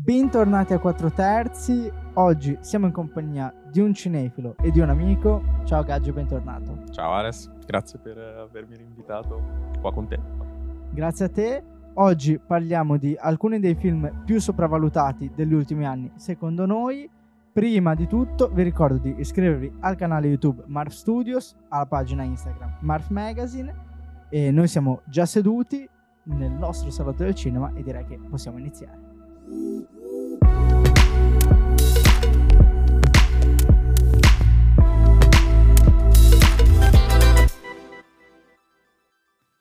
Bentornati a 4 terzi. Oggi siamo in compagnia di un cinefilo e di un amico. Ciao Gaggio, bentornato. Ciao Ares, grazie per eh, avermi invitato qua con te. Grazie a te. Oggi parliamo di alcuni dei film più sopravvalutati degli ultimi anni, secondo noi. Prima di tutto vi ricordo di iscrivervi al canale YouTube Marf Studios, alla pagina Instagram Marf Magazine e noi siamo già seduti nel nostro salotto del cinema e direi che possiamo iniziare.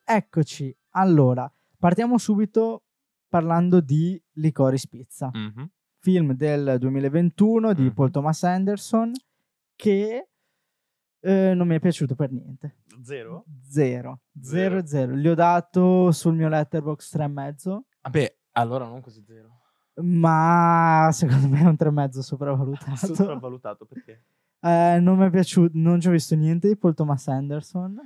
Eccoci, allora, partiamo subito parlando di Licorice Pizza, Mhm. film del 2021 di Mhm. Paul Thomas Anderson che eh, non mi è piaciuto per niente. Zero? Zero, zero, Zero. zero. Gli ho dato sul mio letterbox tre e mezzo, Vabbè, allora non così zero. Ma secondo me è un tre e mezzo sopravvalutato. Sopravvalutato perché? Eh, non mi è piaciuto, non ci ho visto niente di Paul Thomas Anderson.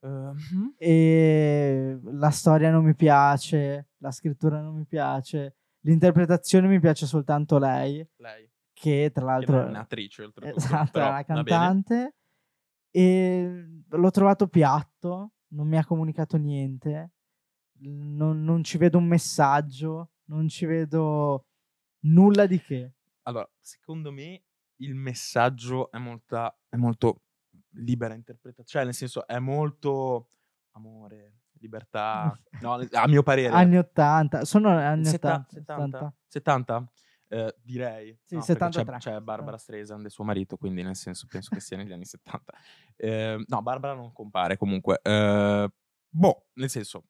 Ehm, E la storia non mi piace, la scrittura non mi piace, l'interpretazione mi piace soltanto lei, lei, che tra che l'altro non è un'attrice oltretutto. esatto, è una cantante. E l'ho trovato piatto, non mi ha comunicato niente, non, non ci vedo un messaggio, non ci vedo nulla di che. Allora, secondo me il messaggio è, molta, è molto libera interpretazione, cioè nel senso è molto amore, libertà, no, a mio parere. Anni 80, sono anni Setta- 80, 70? 70? Eh, direi. Sì, No, perché 73. C'è, c'è Barbara Streisand e suo marito, quindi nel senso penso che sia negli anni 70. Eh, no, Barbara non compare comunque. Eh, boh, nel senso,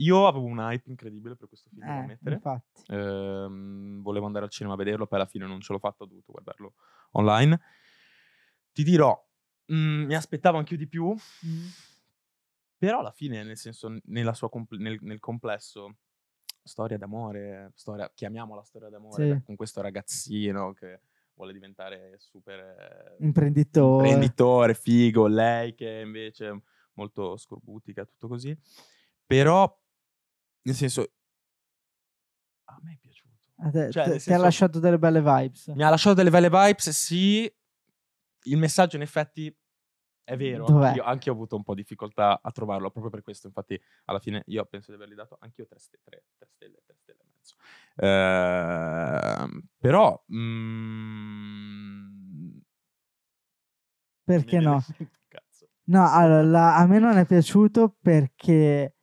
io avevo un hype incredibile per questo film, devo Eh, ammettere. infatti. Ehm, volevo andare al cinema a vederlo, poi alla fine non ce l'ho fatto, ho dovuto guardarlo online. Ti dirò, mm, mi aspettavo anche io di più, Mm. però alla fine, nel senso, nella sua compl- nel, nel complesso, storia d'amore, storia, chiamiamola storia d'amore, Sì. da- con questo ragazzino che vuole diventare super eh, Imprenditore. imprenditore, figo, lei che invece è molto scorbutica, tutto così. Però, nel senso, a me è piaciuto. A te- Cioè, te- nel ti ha senso- lasciato delle belle vibes. Mi ha lasciato delle belle vibes, sì. Il messaggio, in effetti, è vero. Dov'è? Anch'io, anch'io ho avuto un po' di difficoltà a trovarlo, proprio per questo. Infatti, alla fine, io penso di avergli dato anch'io 3 stelle, 3 stelle, 3 stelle e mezzo. Ehm, però, mm, Perché no? viene- Cazzo. No, allora, la- a me non è piaciuto perché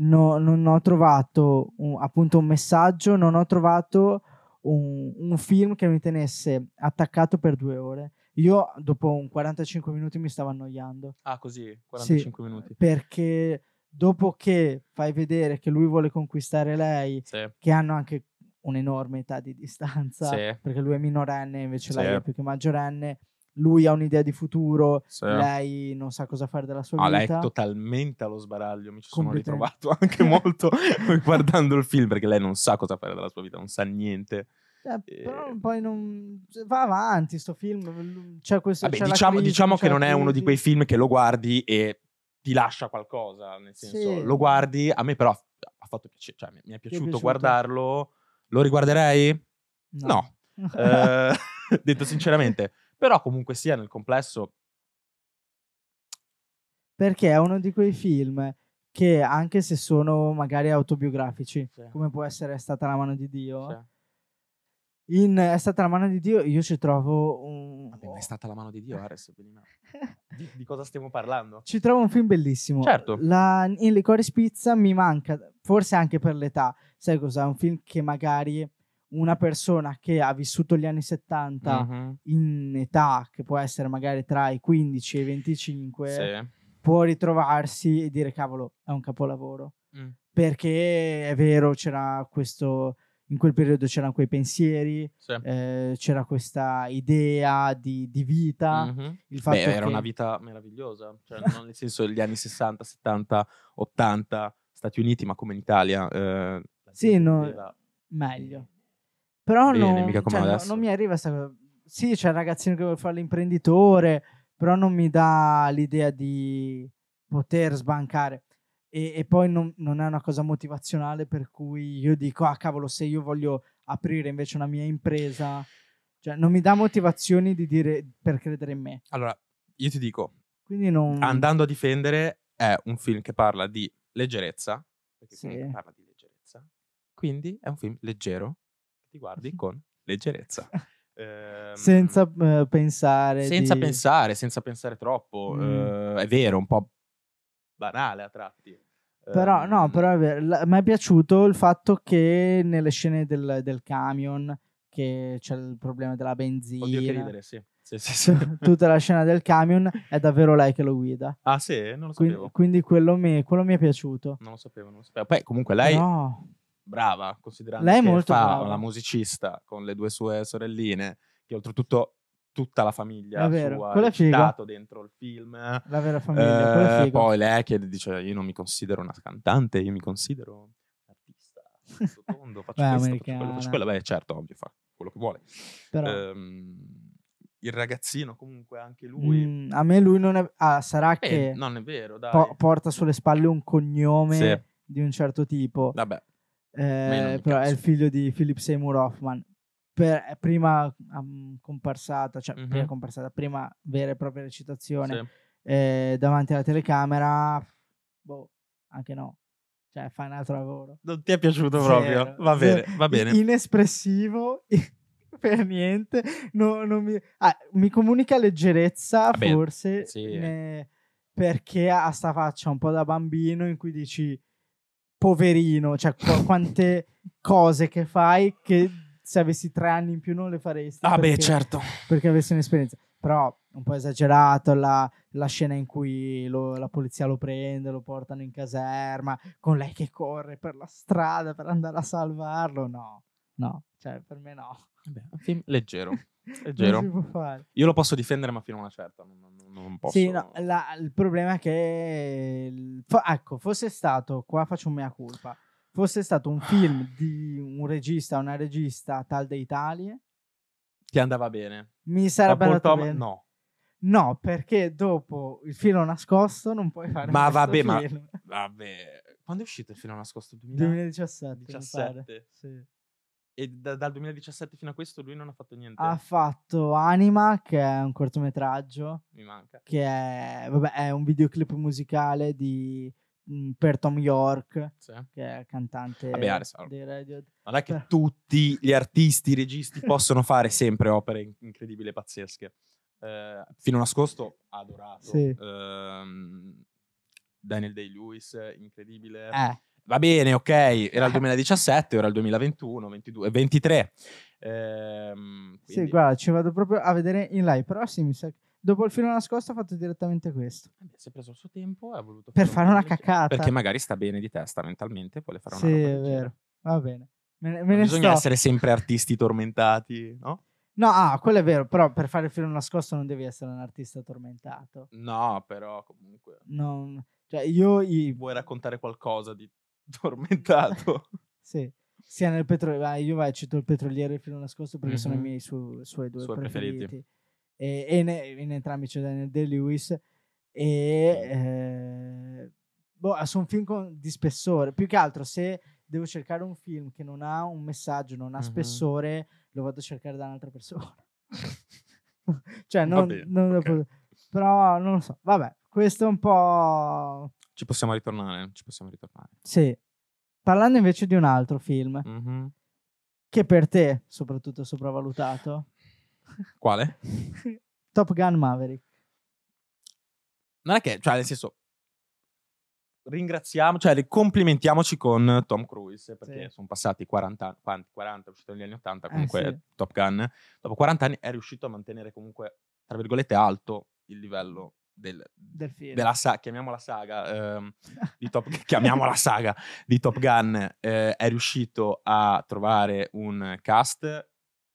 no- non ho trovato un- appunto un messaggio, non ho trovato un, un film che mi tenesse attaccato per due ore. Io dopo un 45 minuti mi stavo annoiando Ah, così, 45 Sì, minuti. perché dopo che fai vedere che lui vuole conquistare lei, Sì, che hanno anche un'enorme età di distanza, Sì. perché lui è minorenne, invece lei è più che maggiorenne, lui ha un'idea di futuro, sì. lei non sa cosa fare della sua Ah, lei vita. è totalmente allo sbaraglio, mi ci sono ritrovato anche molto guardando il film perché lei non sa cosa fare della sua vita, non sa niente. Eh, Eh, però poi non va avanti sto film c'è questo Vabbè, c'è diciamo, crisi, diciamo c'è che non è uno di quei film che lo guardi e ti lascia qualcosa, nel senso, Sì. lo guardi, a me però ha fatto piacere, cioè mi è piaciuto, piaciuto? guardarlo, lo riguarderei? No. Eh, detto sinceramente, però comunque sia nel complesso, perché è uno di quei film che anche se sono magari autobiografici Sì. come può essere È stata la mano di Dio cioè, in È stata la mano di Dio io ci trovo un vabbè, ma è stata la mano di Dio, Ares, di, di cosa stiamo parlando? ci trovo un film bellissimo Certo. La, in Licorice Pizza mi manca forse anche per l'età sai cos'è un film che magari una persona che ha vissuto gli anni 70 Mhm. in età che può essere magari tra i 15 e i 25 Sì. può ritrovarsi e dire cavolo è un capolavoro Mm. perché è vero c'era questo in quel periodo c'erano quei pensieri Sì. eh, c'era questa idea di, di vita Mhm. il fatto Beh, era che una vita meravigliosa, cioè, non nel senso gli anni 60, 70, 80, Stati Uniti, ma come in Italia. eh, Sì, no, viveva meglio però bene, non, mica cioè, no- non mi arriva sta cosa sì c'è il ragazzino che vuole fare l'imprenditore però non mi dà l'idea di poter sbancare. E, e poi non, non è una cosa motivazionale per cui io dico, ah cavolo, se io voglio aprire invece una mia impresa, cioè non mi dà motivazioni di dire per credere in me. Allora, io ti dico, non... andando a difendere, è un film che parla di leggerezza, perché Sì. parla di leggerezza, quindi è un film leggero, ti guardi con leggerezza. Ehm, senza eh, pensare. senza di- pensare, senza pensare troppo. Mm. eh, è vero, un po' banale a tratti. Però, no, Ehm, però è vero. La- mi è piaciuto il fatto che nelle scene del, del camion, che c'è il problema della benzina, Oddio che ridere, sì. Sì, sì, sì. tutta la scena del camion è davvero lei che lo guida. ah sì? Non lo Quindi, sapevo. quindi quello, mi, quello mi è piaciuto. Non lo sapevo, non lo sapevo. Poi comunque lei No, brava, considerando Lei è che molto fa brava. la musicista con le due sue sorelline, che oltretutto tutta la famiglia sua ha recitato dentro il film. la vera famiglia, Eh, poi lei che dice io non mi considero una cantante, io mi considero un artista. Tondo, faccio Beh, questo, faccio quello, faccio quello. Beh, certo, ovvio, fa quello che vuole. Però, Ehm, il ragazzino comunque anche lui. mm, a me lui non è... Ah, sarà Eh, che non è vero, po- porta sulle spalle un cognome Sì. di un certo tipo. Vabbè, Eh, però è il figlio di Philip Seymour Hoffman. Per- è prima um, comparsata, cioè Mhm. prima comparsata, prima vera e propria recitazione sì. eh, davanti alla telecamera, boh, anche no, cioè fa un altro lavoro. Non ti è piaciuto Zero, proprio? Va bene, zero. va bene. Inespressivo per niente. No- non mi... ah, mi comunica leggerezza, Vabbè, forse, sì. ne- perché ha sta faccia un po' da bambino in cui dici poverino, cioè qu- quante cose che fai che se avessi tre anni in più non le faresti. Ah, beh, perché- certo. perché avessi un'esperienza. Però un po' esagerato la, la scena in cui lo- la polizia lo prende, lo portano in caserma, con lei che corre per la strada per andare a salvarlo. No, no, cioè per me no. Vabbè, un film leggero. Leggero. Io lo posso difendere, ma fino a una certa. Non, non- non posso. Sì, no, la- il problema è che, ecco, fosse stato, qua faccio un mea culpa, fosse stato un film di un regista, una regista tal dei tali, Ti andava bene. mi sarebbe Ma andato bene. No. No, perché dopo il filo nascosto non puoi fare Ma vabbè, ma- film. Vabbè. Quando è uscito il film nascosto? 2000? 2017, mi 17? pare. Sì. E da- dal 2017 fino a questo lui non ha fatto niente. Ha fatto Anima, che è un cortometraggio, Mi manca. che è, vabbè, è un videoclip musicale di, mh, per Tom York, Sì. che è il cantante Vabbè, dei Radiohead. Non è che Però- tutti gli artisti, i registi possono fare sempre opere in- incredibili e pazzesche. Eh, Fino a nascosto, adorato. Sì. Ehm, Daniel Day-Lewis, incredibile. Eh, Va bene, ok, era il 2017, ora il 2021, 22, 23. Ehm, sì, guarda, ci vado proprio a vedere in live, però sì, mi sa che dopo il filo nascosto ha fatto direttamente questo. Vabbè, si è preso il suo tempo e ha voluto Per fare una cacata. Perché magari sta bene di testa mentalmente, vuole fare una Sì, roba è vero. Va bene. Me ne, me ne bisogna sto. essere sempre artisti tormentati, no? No, ah, quello è vero, però per fare il film nascosto non devi essere un artista tormentato. No, però comunque Non... Cioè, io... i- vuoi raccontare qualcosa di tormentato. Sì, sia nel petrolio... Io vai, cito il petroliere e il film nascosto perché sono i miei su- suoi due Suoi preferiti. preferiti. E, e ne- in entrambi c'è Daniel Day-Lewis. E... Eh, boh, sono film con- di spessore. Più che altro, se devo cercare un film che non ha un messaggio, non ha Mhm. spessore, lo vado a cercare da un'altra persona. cioè, non, bene, non ok. dopo- però non lo so. Vabbè, questo è un po'. Ci possiamo ritornare, ci possiamo ritornare. Sì. Parlando invece di un altro film Mhm. che per te, soprattutto, è sopravvalutato, Quale? Top Gun Maverick. Non è che, cioè, nel senso, ringraziamo, cioè, complimentiamoci con Tom Cruise perché Sì. sono passati 40 anni, quanti? 40, è uscito negli anni 80, comunque Eh, sì. Top Gun. Dopo 40 anni è riuscito a mantenere comunque, tra virgolette, alto il livello del, Del film. della sa- chiamiamola saga ehm, di Top chiamiamola saga di Top Gun eh, è riuscito a trovare un cast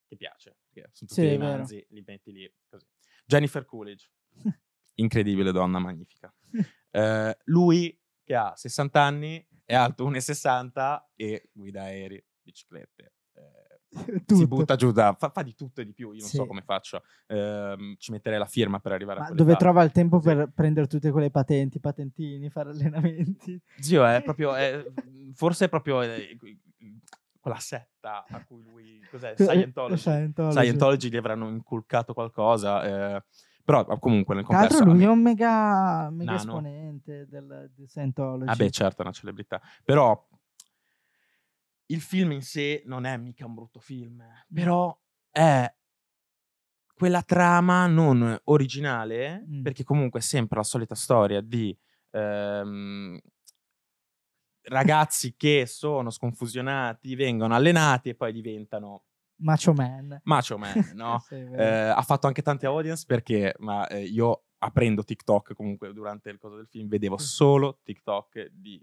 che piace sono tutti Sì, dei manzi li metti lì così. Jennifer Coolidge. Incredibile donna magnifica. Eh, lui che ha 60 anni è alto 1,60 e guida aerei biciclette Tutto. si butta giù da... Fa, fa di tutto e di più, io non Sì. so come faccia. Ehm, ci metterei la firma per arrivare a Ma quelle dove età. trova il tempo Sì. per prendere tutte quelle patenti, patentini, fare allenamenti? Zio, è proprio... è- forse è proprio eh, quella setta a cui lui... Cos'è? Scientology. Scientology. Scientology gli avranno inculcato qualcosa. eh, però però, nel Tra l'altro complesso... a lui è un mega, mega esponente del, di Scientology. Vabbè, certo, è una celebrità. Però il film in sé non è mica un brutto film, però è quella trama non originale, Mm. perché comunque è sempre la solita storia di ehm, ragazzi che sono sconfusionati, vengono allenati e poi diventano Macho Man. macho man, no? Sì, Eh, ha fatto anche tante audience perché ma, eh, io aprendo TikTok comunque durante il coso del film vedevo solo TikTok di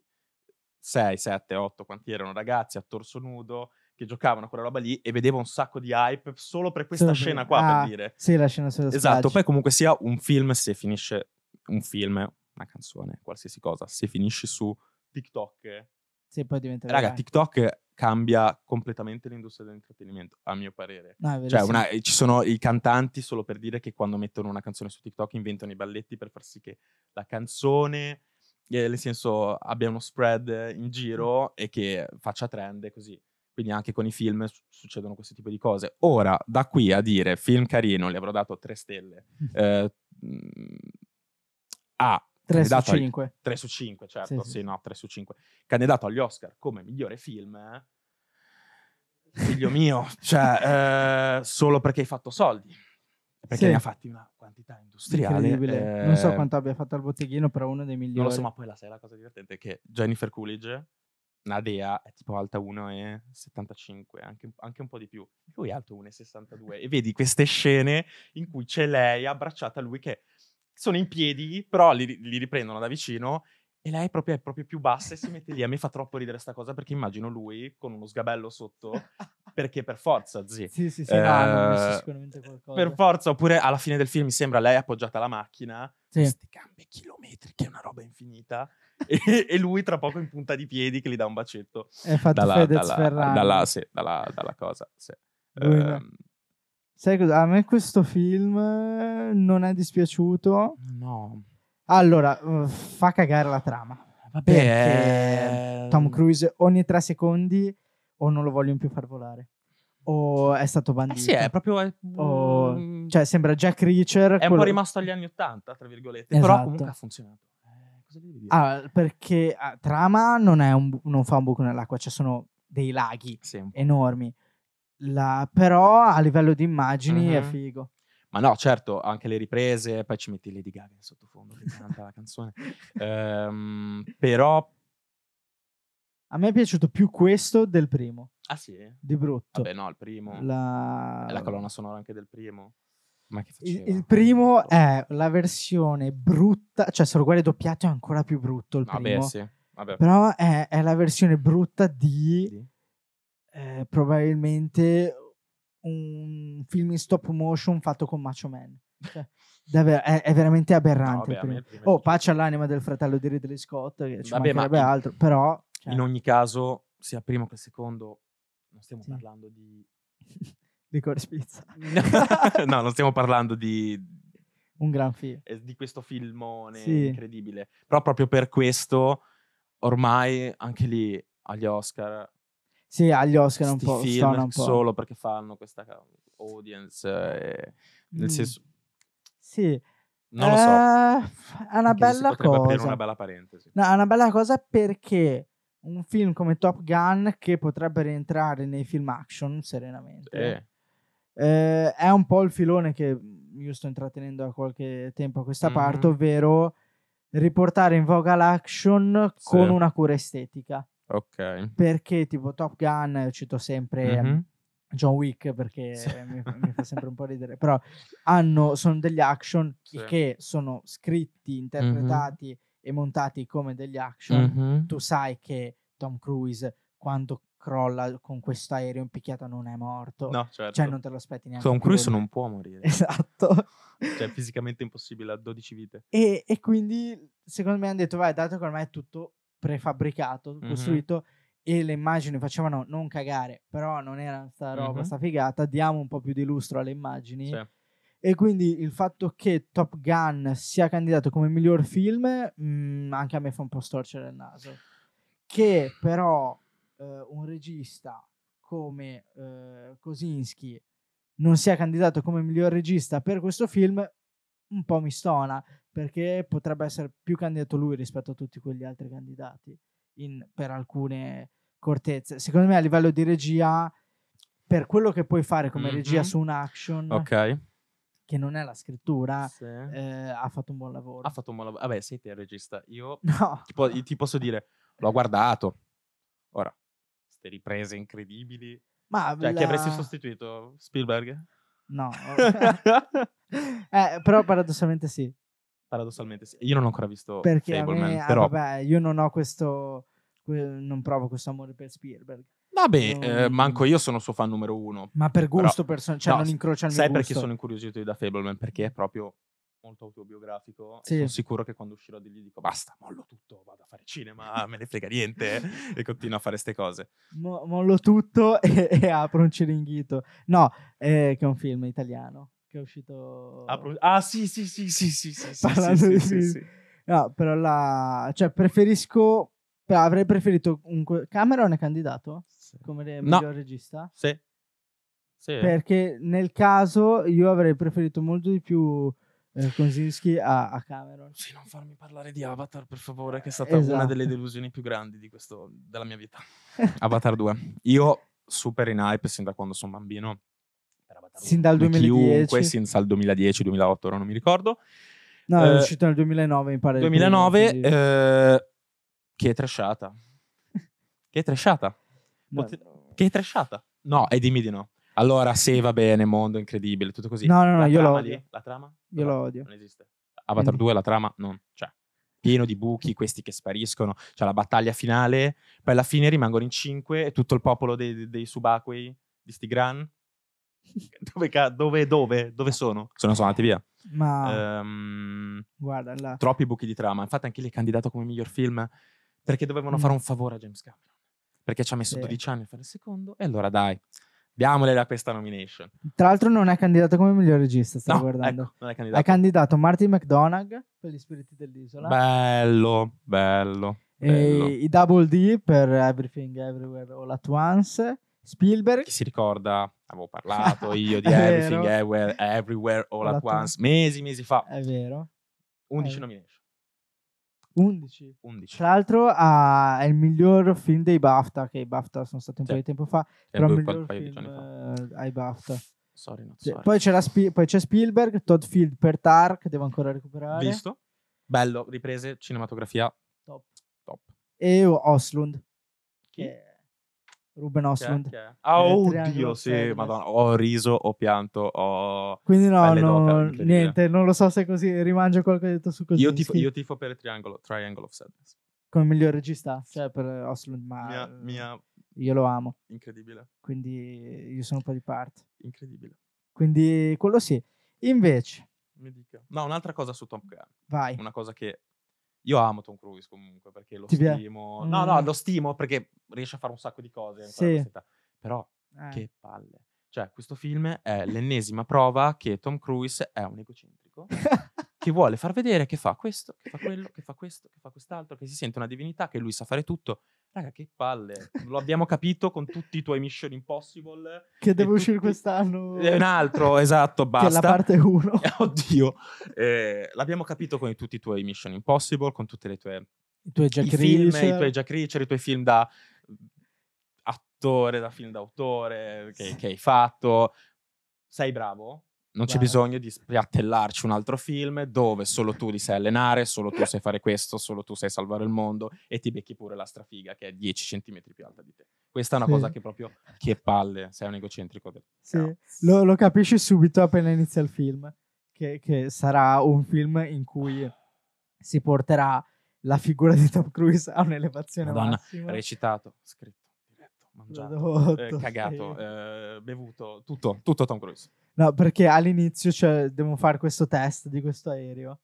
6, 7, 8 quanti erano ragazzi a torso nudo che giocavano a quella roba lì e vedevo un sacco di hype solo per questa Solo scena qua ah, per dire Sì, la scena sulla esatto spiaggia. poi comunque sia un film se finisce un film una canzone qualsiasi cosa se finisci su TikTok Sì, poi diventa raga virale. TikTok cambia completamente l'industria dell'intrattenimento a mio parere è cioè, una- ci sono i cantanti solo per dire che quando mettono una canzone su TikTok inventano i balletti per far sì che la canzone, eh, nel senso, abbia uno spread in giro e che faccia trend e così. Quindi anche con i film su- succedono questo tipo di cose. Ora, da qui a dire film carino, gli avrò dato 3 stelle. Eh, mm, a 3 su candidato agli- 5. 3 su 5, certo, Sì, sì, sì. no, 3 su 5. Candidato agli Oscar come migliore film, eh? figlio mio, cioè, eh, solo perché hai fatto soldi. Perché Sì. ne ha fatti una quantità industriale. Incredibile. non so eh, quanto abbia fatto al botteghino, però uno dei migliori. Non lo so, ma poi la, sai la cosa divertente è che Jennifer Coolidge, una dea, è tipo alta 1,75, anche, anche un po' di più. Lui è alto 1,62. E vedi queste scene in cui c'è lei abbracciata a lui che sono in piedi, però li, li riprendono da vicino e lei proprio è proprio più bassa e si mette lì. A me fa troppo ridere sta cosa perché immagino lui con uno sgabello sotto, perché per forza, zi. Sì, sì, sì, no, Eh, sicuramente qualcosa. Per forza, oppure alla fine del film mi sembra lei appoggiata alla macchina, Sì. queste gambe chilometriche, una roba infinita, e, e lui tra poco in punta di piedi che gli dà un bacetto È fatto dalla, Fedez dalla- Ferrari. dalla- sì, dalla- dalla cosa. sì. Lui- Ehm, Sai cosa? A me questo film non è dispiaciuto. no, Allora, eh, fa cagare la trama. vabbè, Perché eh, Tom Cruise ogni tre secondi o non lo vogliono più far volare o è stato eh bandito. sì, è proprio... è- O- mm, Cioè, sembra Jack Reacher. è un po' quello- rimasto agli anni Ottanta, tra virgolette, però Esatto. comunque ha funzionato. Eh, cosa devi dire? Ah, perché ah, trama non, è un bu- non fa un buco nell'acqua, ci sono dei laghi Sì, enormi. La- però a livello di immagini è Mhm. figo. Ma no, certo, anche le riprese, poi ci metti Lady Gaga in sottofondo che canta la canzone. Ehm, però... A me è piaciuto più questo del primo, Ah sì? di brutto. Vabbè no, il primo... La... È la colonna sonora anche del primo. Ma che Il, faceva? il primo è la versione brutta, cioè se lo guardi doppiato è ancora più brutto il primo. Vabbè, sì. Vabbè. Però è, è la versione brutta di Sì. eh, probabilmente un film in stop motion fatto con Macho Man. Cioè, davvero, è, è veramente No, aberrante. vabbè, il a me primo. il primo è Oh, pace all'anima del fratello di Ridley Scott, che ci Vabbè, ma mancherebbe in- altro, però... cioè, In ogni caso, sia primo che secondo, non stiamo Sì. parlando di... di Corey Pizza. no, non stiamo parlando di, un gran film. eh, di questo filmone Sì. incredibile. Però proprio per questo, ormai anche lì agli Oscar, Sì, agli Oscar un po', film un po'. solo perché fanno questa audience, eh, nel Mm. senso, Sì, non lo so. Eh, è una bella cosa. una bella parentesi. No, è una bella cosa perché un film come Top Gun, che potrebbe rientrare nei film action serenamente, Eh, eh, è un po' il filone che io sto intrattenendo da qualche tempo a questa Mhm. parte, ovvero riportare in voga l'action Sì. con una cura estetica. Ok. Perché tipo Top Gun, cito sempre Mhm. John Wick perché Sì. mi, mi fa sempre un po' ridere, però hanno, sono degli action Sì. che sono scritti, interpretati e montati come degli action. Mhm. Tu sai che Tom Cruise quando crolla con questo aereo impicchiato non è morto, No, certo. cioè non te lo aspetti neanche. Tom Cruise non può morire. Esatto. cioè, è fisicamente impossibile a 12 vite. E, e quindi secondo me hanno detto, vai, dato che ormai è tutto prefabbricato, Mhm. costruito, e le immagini facevano non cagare, però non era sta roba, Mhm. sta figata, diamo un po' più di lustro alle immagini. Sì. E quindi il fatto che Top Gun sia candidato come miglior film, mm, anche a me fa un po' storcere il naso. Che però eh, un regista come eh, Kosinski non sia candidato come miglior regista per questo film, un po' mi stona, perché potrebbe essere più candidato lui rispetto a tutti quegli altri candidati in- per alcune cortezze. Secondo me a livello di regia, per quello che puoi fare come regia Mhm. su un action, Ok. che non è la scrittura, Sì. eh, ha fatto un buon lavoro. Ha fatto un buon lavoro. Vabbè, sei te il regista. Io No, ti, po- ti posso dire, l'ho guardato. Ora, queste riprese incredibili. ma Cioè, chi la- avresti sostituito? Spielberg? No. eh, però paradossalmente sì, Paradossalmente sì. Io non ho ancora visto perché Fableman, me, ah, però... vabbè, io non ho questo, que- non provo questo amore per Spielberg, Vabbè, eh, Non- manco io sono suo fan numero uno. ma per Però- gusto personale, cioè no, non incrocia il mio Sai perché sono incuriosito io da Fableman? Perché è proprio molto autobiografico. Sì. Sono sicuro che quando uscirò di lì dico basta, mollo tutto, vado a fare cinema, me ne frega niente e continuo a fare ste cose. Mo- mollo tutto e, e apro un ciringhito. No, eh, che è un film italiano che è uscito... Apro- Ah, sì, sì, sì, sì, sì, sì, sì, Parlando sì, di sì, sì, sì. No, però la... Cioè, preferisco... Avrei preferito... Un... Cameron è candidato Sì. come re- No. miglior regista? Sì. Sì. Perché nel caso io avrei preferito molto di più eh, Kosinski a, a Cameron. Sì, non farmi parlare di Avatar, per favore, che è stata una Esatto. delle delusioni più grandi di questo, della mia vita. Avatar 2. Io super in hype sin da quando sono bambino. Sin 2. dal Come 2010. Chiunque, sin dal 2010-2008, ora non mi ricordo. No, è Eh, uscito nel 2009, mi pare. il primo, 2009, quindi- eh, che trashata. Che trashata. No, pote- Che trashata. No, e dimmi di no. Allora, sì, va bene, mondo incredibile, tutto così. No, no, no, la io lo odio. lì, la trama? Io No, lo odio. Non esiste. Avatar Quindi- 2, la trama non c'è. Pieno di buchi, questi che spariscono. C'è la battaglia finale, poi alla fine rimangono in cinque e tutto il popolo dei, dei- dei subacquei di sti gran. Dove, dove, dove, dove sono? Sono sono andati via. Ma Ehm, guarda, là. troppi buchi di trama. Infatti, anche lì è candidato come miglior film perché dovevano Mm. fare un favore a James Cameron. Perché ci ha messo Sì. 12 anni a fare il secondo. E allora dai, diamole da questa nomination. Tra l'altro non è candidato come miglior regista, stavo No, guardando. ecco, non è È candidato. candidato Martin McDonagh per Gli Spiriti dell'Isola Bello, bello, e bello. i Double D per Everything Everywhere All At Once, Spielberg, Chi si ricorda? Avevo parlato io di È Everything. Everywhere, Everywhere All, at Once, mesi, mesi fa. è vero, 11 eh. nomination. 11. 11. Tra l'altro ha- è il miglior film dei BAFTA, che i BAFTA sono stati un Sì. po' di tempo fa, E però il miglior di film fa. eh, ai BAFTA. Sorry, not sorry. Poi, c'era Spi- poi c'è Spielberg, Todd Field per Tar, che devo ancora recuperare, Visto? Bello, riprese, cinematografia Top. top. e Oslund, che è Ruben? Oslund. Ah, oddio, sì, madonna. Ho riso, ho pianto, ho... Quindi no, no, niente, non lo so se così rimangio qualcosa detto su così. Io tifo, io tifo per Triangle, Triangle of Sadness. Come miglior regista, cioè per Oslund, ma Mia, mia, io lo amo, incredibile, quindi io sono un po' di parte. incredibile. Quindi quello sì. Invece, Mi dica. No, un'altra cosa su Tom Gunn. vai. una cosa che io amo Tom Cruise comunque perché lo Ti piace? stimo. No, no, Mm. lo stimo perché riesce a fare un sacco di cose. Sì. Però Eh, che palle. Cioè, questo film è l'ennesima prova che Tom Cruise è un egocentrico che vuole far vedere che fa questo, che fa quello, che fa questo, che fa quest'altro, che si sente una divinità, che lui sa fare tutto. Raga, che palle. Lo abbiamo capito con tutti i tuoi Mission Impossible. che deve uscire tutti- quest'anno. E un altro, esatto, Che è la basta. parte 1. Oddio, Eh, l'abbiamo capito con tutti i tuoi Mission Impossible, con tutte le tue I tuoi Jack i film, Reacher. i tuoi Jack Reacher, i tuoi film da attore, da film d'autore che, che hai fatto. Sei bravo? Non c'è bisogno di spiattellarci un altro film dove solo tu li sai allenare, solo tu sai fare questo, solo tu sai salvare il mondo e ti becchi pure la strafiga che è 10 cm più alta di te. Questa è una Sì. cosa che proprio, che palle, sei un egocentrico. del Sì, cazzo. lo, lo capisci subito appena inizia il film, che, che sarà un film in cui si porterà la figura di Tom Cruise a un'elevazione Madonna, massima. Recitato, scritto, diretto, mangiato, eh, cagato, sì. eh, bevuto, tutto, tutto Tom Cruise. No, perché all'inizio cioè, devono fare questo test di questo aereo.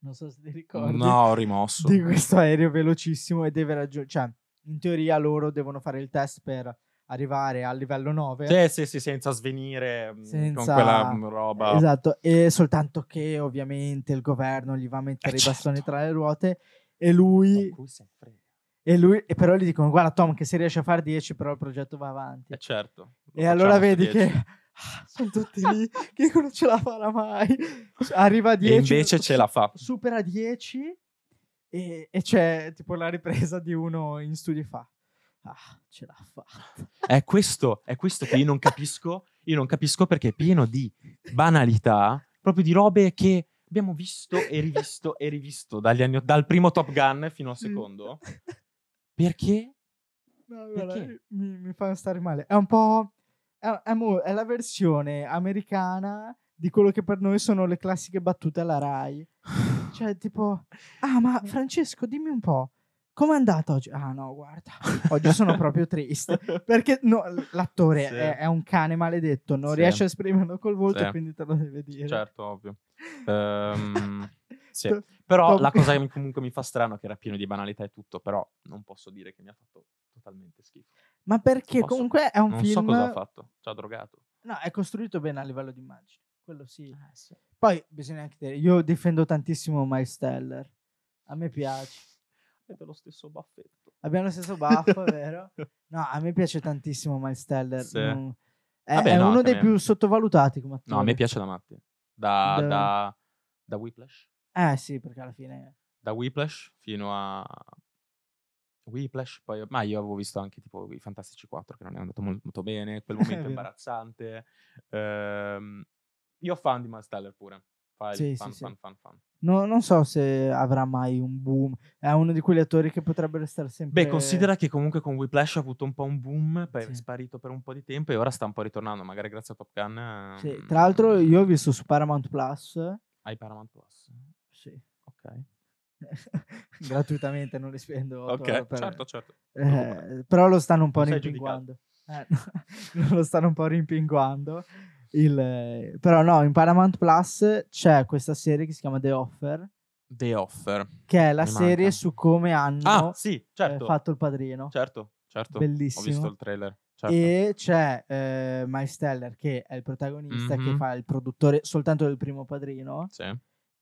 Non so se ti ricordi. No, ho rimosso. Di questo aereo velocissimo e deve raggiungere... Cioè, in teoria loro devono fare il test per arrivare al livello 9. Sì, sì, sì, senza svenire mm, Senza- con quella mm, roba. Esatto, e soltanto che ovviamente il governo gli va a mettere Eh, i bastoni certo. tra le ruote e lui, e lui e però gli dicono guarda Tom che se riesci a fare 10 però il progetto va avanti. Eh certo. E allora vedi 10. che sono tutti lì che non ce la farà mai. Arriva a E 10. invece ce la fa. Supera 10 e, e c'è tipo la ripresa di uno in studio e fa ah, ce l'ha fatta. È questo, è questo che io non capisco. Io non capisco perché è pieno di banalità, proprio di robe che abbiamo visto e rivisto e rivisto dagli anni, dal primo Top Gun fino al Sì. secondo. Perché? No, guarda, Perché? mi, mi fa stare male. È un po'. È, è mo- è la versione americana di quello che per noi sono le classiche battute alla Rai. Cioè, tipo, ah, ma Francesco, dimmi un po', com'è andata oggi? Ah, no, guarda, oggi sono proprio triste. Perché no, l'attore Sì. è, è un cane maledetto, non Sì. riesce a esprimerlo col volto, Sì. e quindi te lo deve dire. Certo, ovvio. Ehm, sì. Però Top la cosa che comunque mi fa strano è che era pieno di banalità e tutto, però non posso dire che mi ha fatto totalmente schifo. Ma perché Posso- comunque è un non film. so cosa ha fatto. Ci ha drogato. No, è costruito bene a livello di immagine. Quello sì. Eh, sì. Poi bisogna anche dire, io difendo tantissimo Miles Teller. A me piace. Avete lo stesso baffetto. Abbiamo lo stesso baffo, vero? No, a me piace tantissimo Miles Teller. Sì. Non- È, Vabbè, è no, uno dei me. più sottovalutati come attore. No, a me piace da matti. Da, Da- da, da Whiplash. Eh sì, perché alla fine... Da Whiplash fino a... Whiplash, poi... Ma io avevo visto anche tipo i Fantastici 4 che non è andato mol- molto bene, quel momento imbarazzante. Ehm, io fan di Miles pure. Fai Sì, fan, sì, fan, sì. fan, fan. no- non so se avrà mai un boom. È uno di quegli attori che potrebbe restare sempre... Beh, considera che comunque con Whiplash ha avuto un po' un boom, poi è sparito per un po' di tempo e ora sta un po' ritornando, magari grazie a Top Gun. Sì, ehm, Tra l'altro io ho visto su Paramount Plus... Hai Paramount Plus. Sì. Ok. Gratuitamente, non li spendo. Ok, per- certo, certo. Eh, però lo stanno un po' Non rimpinguando. Eh, no, lo stanno un po' rimpinguando. Il, eh, però no, in Paramount Plus c'è questa serie che si chiama The Offer, The Offer. che è la Mi serie manca. su come hanno Ah, sì, eh, certo. fatto il padrino. Certo, certo. Ho Bellissimo. visto il trailer. Certo. E c'è eh, Miles Teller che è il protagonista, che Mhm. fa il produttore soltanto del primo padrino. Sì,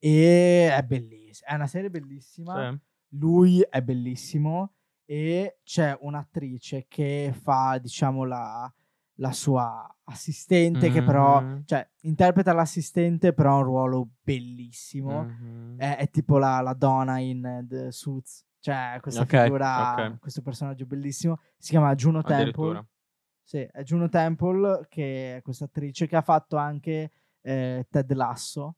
E è bellissima. È una serie bellissima. sì. lui è bellissimo e c'è un'attrice che fa, diciamo, la, la sua assistente, che però, cioè, interpreta l'assistente, però ha un ruolo bellissimo. Mhm. È, è tipo la, la donna in The Suits, cioè, questa Ok, figura, ok. questo personaggio bellissimo. Si chiama Juno Temple. Sì, è Juno Temple, che è questa attrice che ha fatto anche eh, Ted Lasso,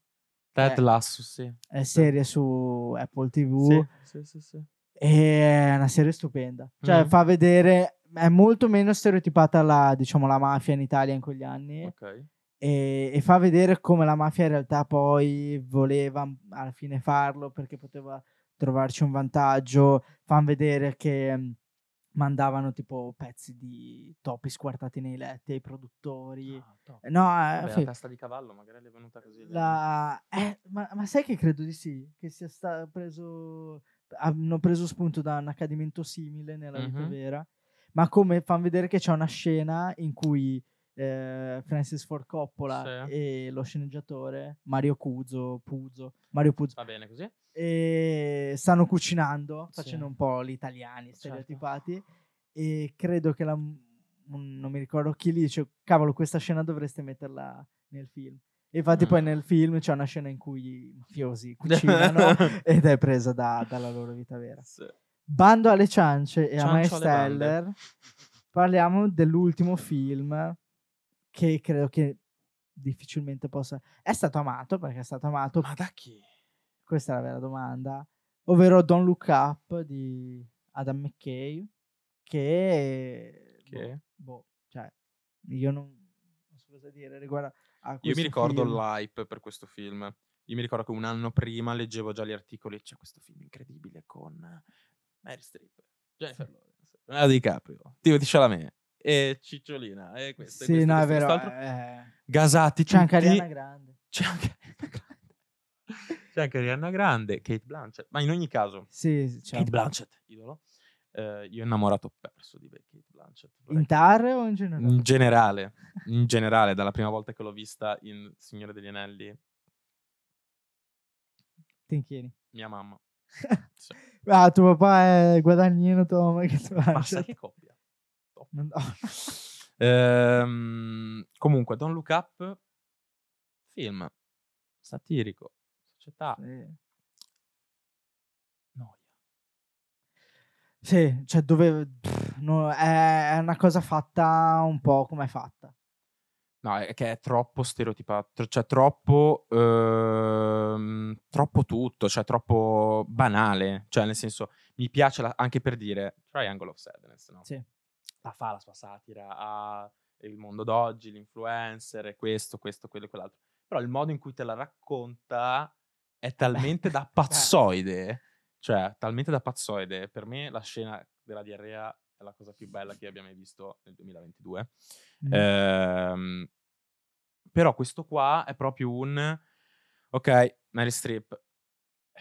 Ted Eh, Lasso, sì. è serie su Apple TV. Sì, sì, sì, è una serie stupenda. Cioè, Mm. fa vedere. È molto meno stereotipata la, diciamo, la mafia in Italia in quegli anni. Ok. E, e fa vedere come la mafia in realtà poi voleva mm, alla fine farlo perché poteva trovarci un vantaggio. Fan vedere che mm, mandavano tipo pezzi di topi squartati nei letti ai produttori. Ah. No, eh, Vabbè, fi- la testa di cavallo magari le è venuta così. la- eh, ma, ma sai che credo di sì? Che sia stato preso. Hanno preso spunto da un accadimento simile nella vita Mhm. vera. Ma come fanno vedere che c'è una scena in cui eh, Francis Ford Coppola Sì. e lo sceneggiatore Mario Cuzo, Puzo, Mario Puzo, Va bene così? e stanno cucinando, Sì. facendo un po' gli italiani Certo. stereotipati. E credo che la, non mi ricordo chi lì dice: Cavolo, questa scena dovreste metterla nel film. E infatti, poi Mm. nel film c'è una scena in cui i mafiosi cucinano ed è presa da- dalla loro vita vera. Sì. Bando alle ciance e a Ciancio Miles alle bande. Teller, parliamo dell'ultimo film che credo che difficilmente possa. È stato amato perché è stato amato. Ma da chi? Questa è la vera domanda. Ovvero Don't Look Up di Adam McKay. Che. Che? Boh, boh, cioè, io non, non so cosa dire riguardo a Io mi ricordo film. l'hype per questo film. Io mi ricordo che un anno prima leggevo già gli articoli. C'è questo film incredibile con Mary Streep, Jennifer Lawrence, Leonardo DiCaprio, Timothy Chalamet e Cicciolina. E questo, Sì, questo, no, è questo, vero. quest'altro. eh, Gasati c'è anche tutti. Ariana Grande. C'è anche Ariana Grande. C'è anche Ariana Grande, Kate Blanchett. Ma in ogni caso, Sì, sì, c'è Kate Blanchett, idolo. Eh, io innamorato perso di Kate Blanchett. vorrei In Tar o in generale? in generale, in generale, dalla prima volta che l'ho vista in Signore degli Anelli, Ti inchieni. mia mamma. Sì. Ah, tuo papà è guadagnino, tua mamma che ti Ma sai che coppia? Top. Oh. Ehm, comunque, Don't Look Up, film satirico, società, Sì. noia. Sì, cioè dove pff, no, è è una cosa fatta un po' come è fatta. No, è che è troppo stereotipato, cioè troppo, ehm, troppo tutto, cioè troppo banale. Cioè, nel senso, mi piace la- anche per dire Triangle of Sadness, no? Sì. La fa la sua satira a il mondo d'oggi, l'influencer, e questo, questo, quello e quell'altro. Però il modo in cui te la racconta è talmente da pazzoide, cioè talmente da pazzoide. Per me la scena della diarrea è la cosa più bella che abbia mai visto nel 2022. Mm. Ehm, però questo qua è proprio un ok, Mary Streep e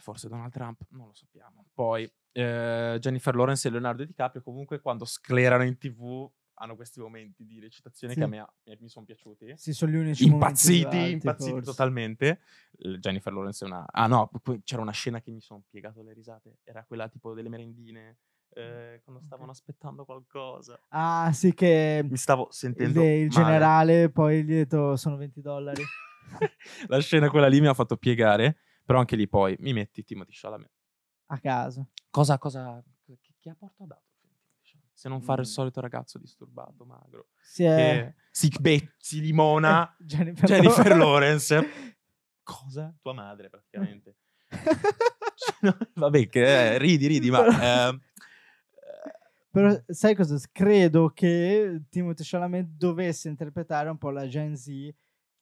forse Donald Trump, non lo sappiamo. Poi eh, Jennifer Lawrence e Leonardo DiCaprio comunque quando sclerano in tv hanno questi momenti di recitazione Sì. che a me mi, sono piaciuti. Sì, sono gli unici Impazziti, alti, impazziti forse. totalmente. Jennifer Lawrence è una... Ah no, c'era una scena che mi sono piegato le risate. Era quella tipo delle merendine, eh, quando stavano aspettando qualcosa. Ah, sì che Mi stavo il, sentendo il male. generale poi gli ha detto sono 20 dollari. La scena quella lì mi ha fatto piegare, però anche lì poi mi metti Timothy Chalamet. A caso. Cosa, cosa, che, che apporto ha dato il Timothy? Se non fare il Mm. solito ragazzo disturbato, magro, Si è... si, be- si limona Jennifer, Jennifer Lawrence. Cosa? Tua madre, praticamente. Cioè, no, Vabbè, che eh, ridi, ridi, ma... ehm, Però sai cosa? Credo che Timothée Chalamet dovesse interpretare un po' la Gen Z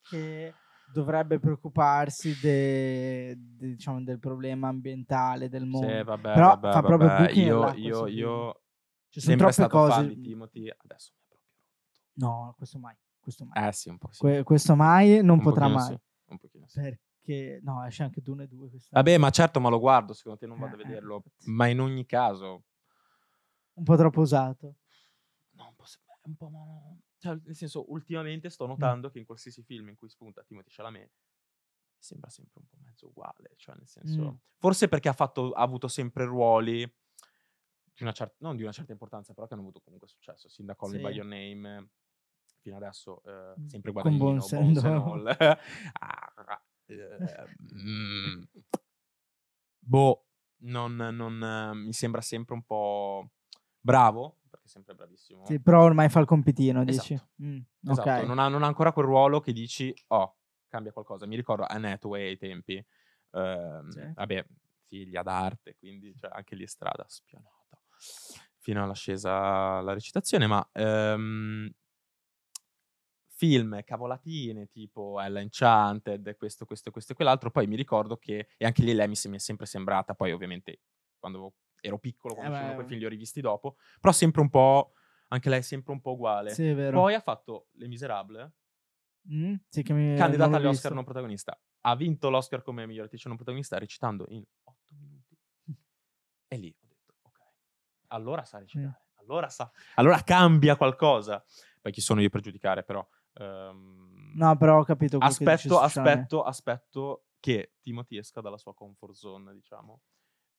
che dovrebbe preoccuparsi de- de- diciamo, del problema ambientale del mondo. sì, vabbè, Però vabbè, fa proprio vabbè, buchi io, io, io Ci sono sempre troppe cose. fan di Timothy, adesso mi è proprio. No, questo mai. Questo mai. Eh sì, un po' sì. Que- questo mai non Un potrà mai. sì, sì. Perché no, esce anche Dune 2 quest'anno. Vabbè, ma certo, ma lo guardo, secondo te non vado a Eh, vederlo. infatti. Ma in ogni caso, Un po' troppo usato. no, un po', un po' cioè, nel senso, ultimamente Mm. sto notando che in qualsiasi film in cui spunta Timothy Chalamet sembra sempre un po' mezzo uguale, cioè nel senso, Mm. forse perché ha, fatto, ha avuto sempre ruoli di una certa, non di una certa importanza, però che hanno avuto comunque successo, sin da Call Sì. By Your Name fino adesso, eh, Mm, sempre con Guadagnino, Bones Bones and and All. All. Ah, eh, mm. boh, non, non, eh, mi sembra sempre un po' bravo, perché è sempre bravissimo. Sì, però ormai fa il compitino, dici. Esatto. Mm, Esatto, ok. non, ha, non ha ancora quel ruolo che dici, oh, cambia qualcosa. Mi ricordo Anne Hathaway ai tempi, ehm, Sì. vabbè, figlia d'arte, quindi cioè, anche lì è strada spionata, fino all'ascesa alla recitazione, ma ehm, film, cavolatine, tipo Ella Enchanted, questo, questo, questo e quell'altro, poi mi ricordo che, e anche lì lei mi, mi è sempre sembrata, poi ovviamente quando ero piccolo, quando Eh, quei film li ho rivisti dopo, però sempre un po', anche lei è sempre un po' uguale. Sì, è vero. Poi ha fatto Les Miserables, Mm, sì, mi, candidata non l'ho agli visto. Oscar non protagonista. Ha vinto l'Oscar come miglior attrice non protagonista recitando in 8 minuti. E lì ho detto, ok, allora sa recitare, allora sa, allora cambia qualcosa. Poi chi sono io per giudicare, però... ehm, No, però ho capito aspetto, aspetto, aspetto che Timothy esca dalla sua comfort zone, diciamo.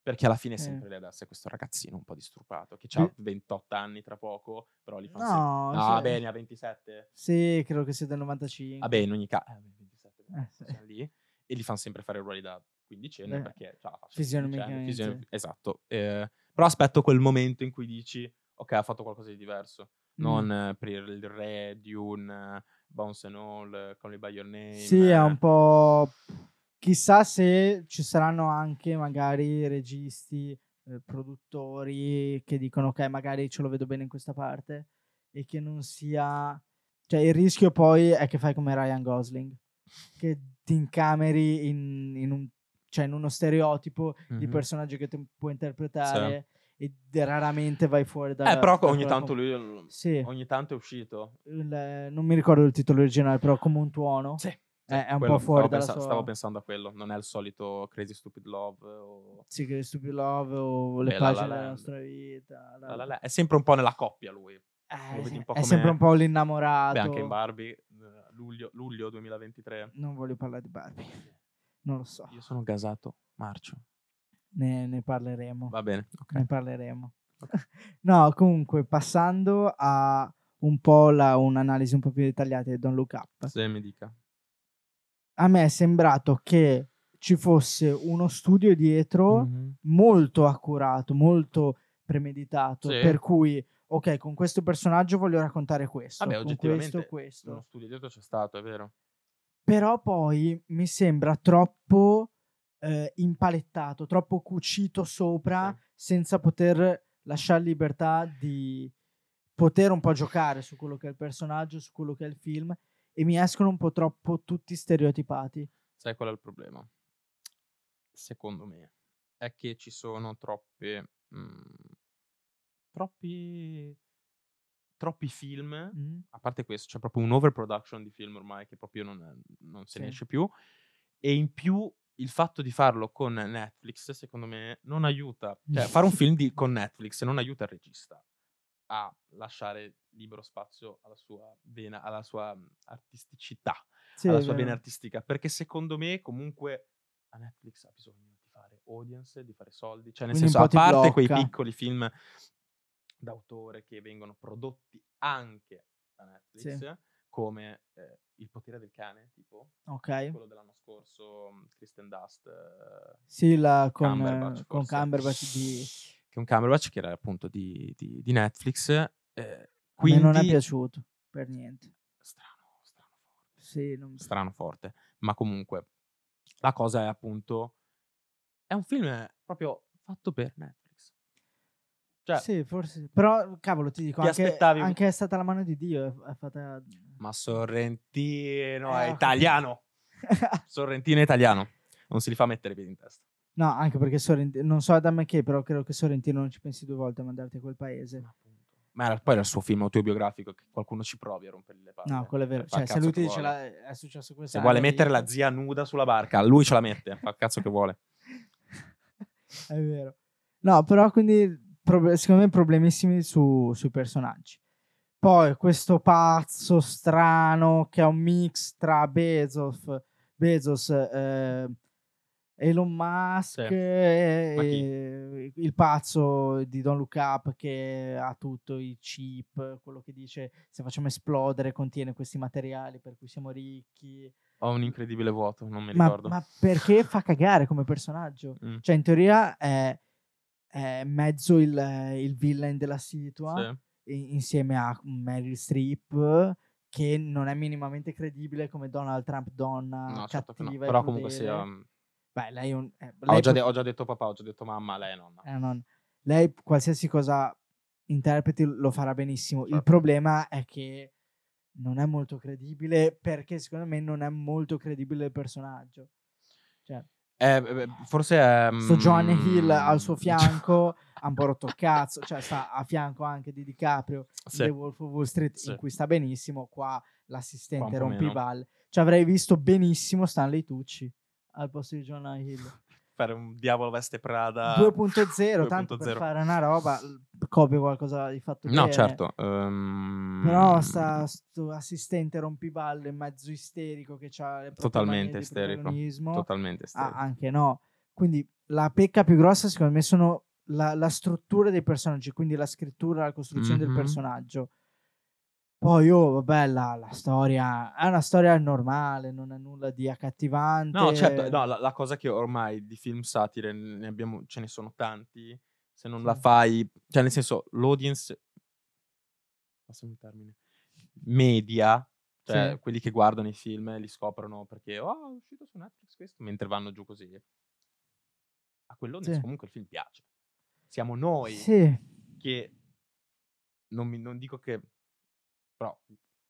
Perché alla fine è Eh. sempre lei ad essere questo ragazzino un po' disturbato, che ha Sì. 28 anni tra poco, però li fa No, sempre... No, sì. beh, ne ha 27. Sì, credo che sia del 95. Vabbè, in ogni caso, eh, 27, Eh, sì. lì, e li fanno sempre fare ruoli da quindicenne Beh, perché cioè, la faccia fisionomicamente, esatto. eh, però aspetto quel momento in cui dici, ok, ha fatto qualcosa di diverso. Mm. Non eh, per il re, Dune, Bounce and All, eh, Call Me By Your Name. Sì, è eh. un po'... Chissà se ci saranno anche magari registi, eh, produttori che dicono ok, magari ce lo vedo bene in questa parte e che non sia... Cioè il rischio poi è che fai come Ryan Gosling, che ti incameri in, in un- cioè in uno stereotipo di Mhm. personaggio che tu puoi interpretare e raramente vai fuori da... Eh, però da ogni tanto lui Sì, ogni tanto è uscito. il- non mi ricordo il titolo originale, però come un tuono. Sì. Eh, è, è un quello- po' fuori stavo, dalla pensa- sua... stavo pensando a quello, non è il solito Crazy Stupid Love o... Sì, che Stupid Love o Le Beh, La La pagine della nostra vita. la- La La La- È sempre un po' nella coppia lui. Eh, è come- sempre un po' l'innamorato. Beh, anche in Barbie, eh, luglio, luglio 2023. Non voglio parlare di Barbie. Non lo so. Io sono gasato, marcio. Ne, ne parleremo. Va bene, ok. Ne parleremo. no, comunque, passando a un po' la- un'analisi un po' più dettagliata di Don't Look Up. Se mi dica. A me è sembrato che ci fosse uno studio dietro Mhm. molto accurato, molto premeditato, Sì. per cui, ok, con questo personaggio voglio raccontare questo, Vabbè, con oggettivamente questo, uno questo. studio dietro c'è stato, è vero. Però poi mi sembra troppo eh, impalettato, troppo cucito sopra, Sì. senza poter lasciare libertà di poter un po' giocare su quello che è il personaggio, su quello che è il film, e mi escono un po' troppo tutti stereotipati. Sai qual è il problema? Secondo me è che ci sono troppe mm, troppi troppi film, Mm? a parte questo, c'è proprio un overproduction di film ormai che proprio non, non se ne Sì. esce più e in più il fatto di farlo con Netflix, secondo me, non aiuta. Cioè, fare un film di- con Netflix non aiuta il regista a lasciare libero spazio alla sua vena, alla sua mm, artisticità Sì, alla sua vena artistica, perché secondo me comunque a Netflix ha bisogno di fare audience, di fare soldi, cioè nel Quindi senso, a parte quei blocca. piccoli film d'autore che vengono prodotti anche da Netflix, come eh, Il potere del cane, tipo, Ok. quello dell'anno scorso, mm, Kristen Dust, eh, Sì, la, con, Cumberbatch, eh, con. Cumberbatch di... un Cumberbatch che era appunto di, di- di Netflix, eh, quindi me non è piaciuto, per niente. strano, strano forte. Sì, non... strano forte. Ma comunque, la cosa è appunto. È un film proprio fatto per Netflix. Cioè, sì, forse. Però, cavolo, ti dico, Ti anche, aspettavi- anche è stata la mano di Dio. È, fatta... ma Sorrentino Eh, è italiano. Sorrentino è italiano. Non si li fa mettere i piedi in testa. no, anche perché Sorrentino... Non so da me che, però credo che Sorrentino non ci pensi due volte a mandarti a quel paese. Ma, era, poi era il suo film autobiografico che qualcuno ci provi a rompergli le palle. No, quello è vero. Cioè, se lui ti dice la- è successo questo. Se vuole mettere la zia nuda sulla barca, lui ce la mette. Fa il cazzo che vuole. È vero. No, però quindi secondo me problemissimi su- sui personaggi. Poi questo pazzo strano che è un mix tra Bezos, Bezos eh, Elon Musk Sì. e, Ma chi? e il pazzo di Don't Look Up che ha tutto i chip, quello che dice se facciamo esplodere contiene questi materiali per cui siamo ricchi. Ho un incredibile vuoto, non mi ricordo. ma perché fa cagare come personaggio? Mm. Cioè, in teoria è, è mezzo il, il villain della situa Sì. insieme a Meryl Streep che non è minimamente credibile come Donald Trump donna No, certo no. cattiva e Però comunque crudele. sia... mm, Beh, lei è un... eh, ho, lei già pot- de- ho già detto papà, ho già detto mamma, lei è nonna. eh, non- lei qualsiasi cosa interpreti lo farà benissimo. Il Certo. problema è che non è molto credibile perché secondo me non è molto credibile il personaggio. Cioè, Eh, forse è... sto Joanne Hill al suo mm, fianco ha un po' rotto il cazzo, cioè sta a fianco anche di DiCaprio Sì. The Wolf of Wall Street Sì. in cui sta benissimo, qua l'assistente rompiballe. Cioè avrei visto benissimo Stanley Tucci al posto di Joanne Hill. Fare un diavolo veste Prada... 2.0, tanto per 2.0. fare una roba, copio qualcosa di fatto No, bene. certo. ehm, Però sta sto assistente rompiballe mezzo isterico che ha le Totalmente isterico. Totalmente Ah, isterico. anche no. Quindi la pecca più grossa secondo me sono la, la struttura dei personaggi, quindi la scrittura, la costruzione del Mhm. personaggio. Poi, oh, vabbè, la, la storia è una storia normale, non è nulla di accattivante. No, certo, no, la, la cosa che ormai di film satire ne abbiamo, ce ne sono tanti, se non la Sì. fai, cioè nel senso, l'audience, passami il termine, media, cioè Sì. quelli che guardano i film li scoprono perché, oh, è uscito su Netflix questo, mentre vanno giù così. A quell'audience Sì. comunque il film piace. Siamo noi che, non, mi- non dico che, però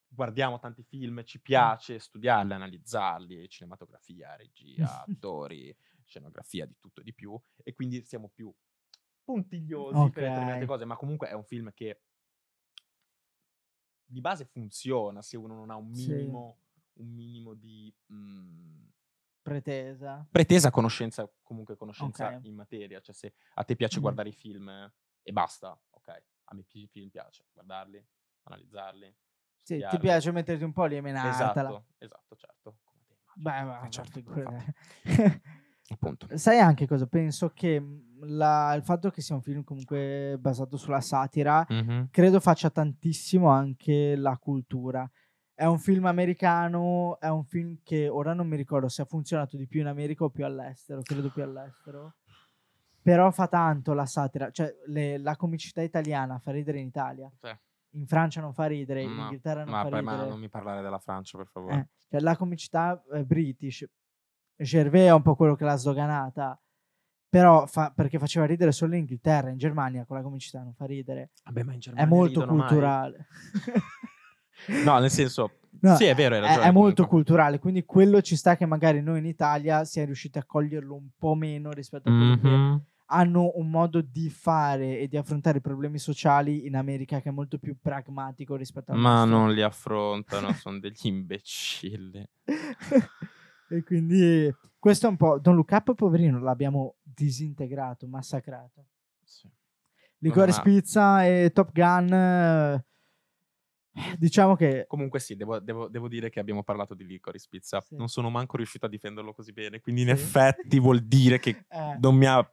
guardiamo tanti film, ci piace studiarli, analizzarli, cinematografia, regia, attori, scenografia, di tutto e di più, e quindi siamo più puntigliosi per determinate cose, ma comunque è un film che di base funziona se uno non ha un Sì. minimo, un minimo di mh, Pretesa. pretesa conoscenza, comunque conoscenza Ok. in materia. Cioè, se a te piace Mhm. guardare i film e basta, ok. A me i film piace guardarli, analizzarli. Sì, ti piace metterti un po' lì e menartela. Esatto, esatto, certo. Beh, ma Eh, certo, infatti, appunto. Sai anche cosa? Penso che mh, la- il fatto che sia un film comunque basato sulla satira Mhm. credo faccia tantissimo anche la cultura. È un film americano, è un film che ora non mi ricordo se ha funzionato di più in America o più all'estero, credo più all'estero. Però fa tanto la satira, cioè le- la comicità italiana fa ridere in Italia, Sì. In Francia non fa ridere, in No, Inghilterra non ma, fa poi- ma ridere. non mi parlare della Francia, per favore. Eh, cioè la comicità eh, british, Gervais è un po' quello che l'ha sdoganata, però fa- perché faceva ridere solo in Inghilterra, in Germania con la comicità non fa ridere, Vabbè, ma in è Germania molto ridono mai. culturale. No, nel senso, No, sì, è vero, è, è molto culturale, quindi quello ci sta che magari noi in Italia siamo riusciti a coglierlo un po' meno rispetto a quello che Mhm. Hanno un modo di fare e di affrontare problemi sociali in America che è molto più pragmatico rispetto al Ma non li affrontano, sono degli imbecilli. e quindi questo è un po'. Don Look Up, poverino, l'abbiamo disintegrato, massacrato. Sì. Licorice ma- Pizza e Top Gun. eh, Diciamo che. Comunque sì, devo, devo- devo dire che abbiamo parlato di Licorice Pizza. Sì. Non sono manco riuscito a difenderlo così bene, quindi in Sì. effetti vuol dire che eh, non mi ha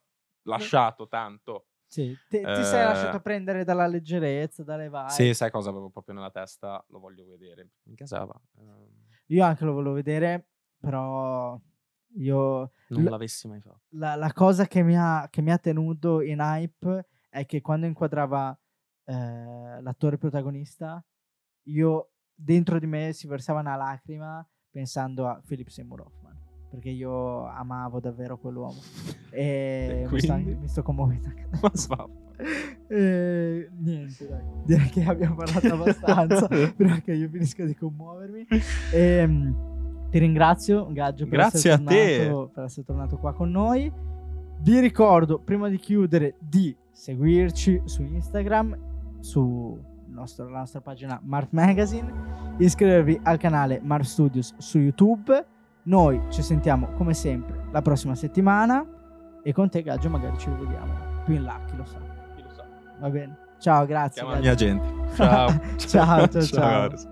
lasciato tanto. sì, ti, ti sei eh, lasciato prendere dalla leggerezza, dalle vai. Sì, sai cosa avevo proprio nella testa? Lo voglio vedere. Mi casava. Ehm, Io anche lo volevo vedere, però io. non L- l'avessi mai fatto. la, la cosa che mi, ha, che mi ha tenuto in hype è che quando inquadrava eh, l'attore protagonista, io dentro di me si versava una lacrima pensando a Philip Seymour. Perché io amavo davvero quell'uomo. E E mi, sto, mi sto commuovendo anche adesso. E, niente, dai. Direi che abbiamo parlato abbastanza. prima che io finisca di commuovermi. Ehm, ti ringrazio, Gaggio, per Grazie essere, a te. tornato, per essere tornato qua con noi. Vi ricordo, prima di chiudere, di seguirci su Instagram, su nostro- la nostra pagina Marf Magazine, iscrivervi al canale Marf Studios su YouTube. Noi ci sentiamo come sempre la prossima settimana e con te, Gaggio, magari ci rivediamo più in là, chi lo sa. Chi lo sa. Va bene. Ciao, grazie. Chiama la mia gente. Ciao. Ciao, ciao, ciao. ciao.